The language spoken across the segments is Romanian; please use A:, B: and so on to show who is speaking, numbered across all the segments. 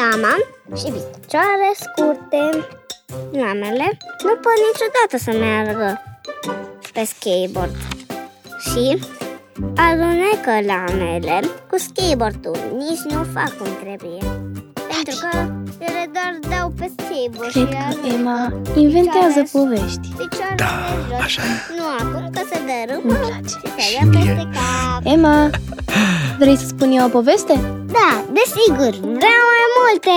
A: Lama și picioare scurte Lamele nu pot niciodată să meargă pe skateboard Și alunecă lamele cu skateboardul Nici nu fac cum trebuie Pentru că ele doar dau pe skateboard
B: Cred
A: și
B: că
A: aruncă
B: Emma inventează
A: picioare-
B: povești.
A: Picioarele
C: Da,
A: de jos.
C: așa e.
A: Nu acum că se dărâmă
B: Îmi place.
A: și se
C: Și
A: ia
C: mie.
A: peste cap
B: Emma, vrei să spun eu o poveste?
A: Da, desigur, vreau mai multe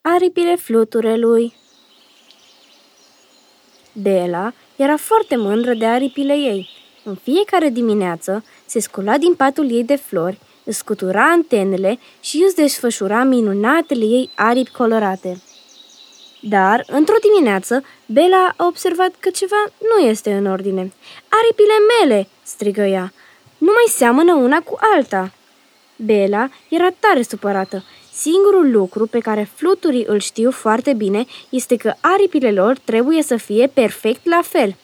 D: aripile fluturelui. Bela era foarte mândră de aripile ei. În fiecare dimineață se scula din patul ei de flori, își scutura antenele și își desfășura minunatele ei aripi colorate. Dar, într-o dimineață, Bela a observat că ceva nu este în ordine. Aripile mele!" strigă ea. Nu mai seamănă una cu alta!" Bela era tare supărată. Singurul lucru pe care fluturii îl știu foarte bine este că aripile lor trebuie să fie perfect la fel.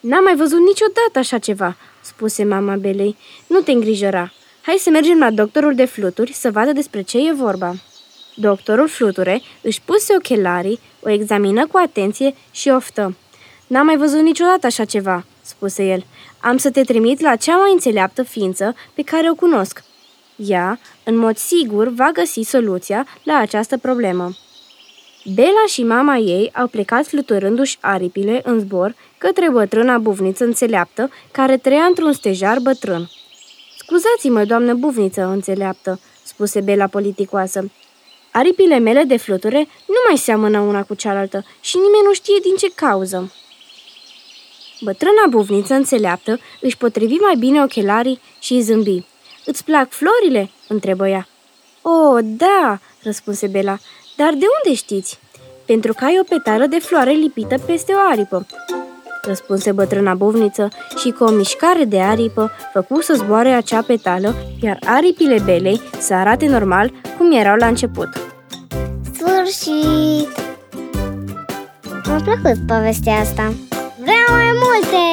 D: N-am mai văzut niciodată așa ceva, spuse mama Belei. Nu te îngrijora. Hai să mergem la doctorul de fluturi să vadă despre ce e vorba. Doctorul fluture își puse ochelarii, o examină cu atenție și oftă. N-am mai văzut niciodată așa ceva, spuse el. Am să te trimit la cea mai înțeleaptă ființă pe care o cunosc. Ea, în mod sigur, va găsi soluția la această problemă. Bela și mama ei au plecat fluturându-și aripile în zbor către bătrâna buvniță înțeleaptă care trăia într-un stejar bătrân. Scuzați-mă, doamnă buvniță înțeleaptă, spuse Bela politicoasă. Aripile mele de fluture nu mai seamănă una cu cealaltă și nimeni nu știe din ce cauză. Bătrâna buvniță înțeleaptă își potrivi mai bine ochelarii și îi zâmbi. Îți plac florile?" întrebă ea. O, da," răspunse Bela, dar de unde știți?" Pentru că ai o petală de floare lipită peste o aripă." Răspunse bătrâna bovniță și cu o mișcare de aripă făcu să zboare acea petală, iar aripile belei să arate normal cum erau la început.
A: Sfârșit! Mi-a plăcut povestea asta Vreau mai multe!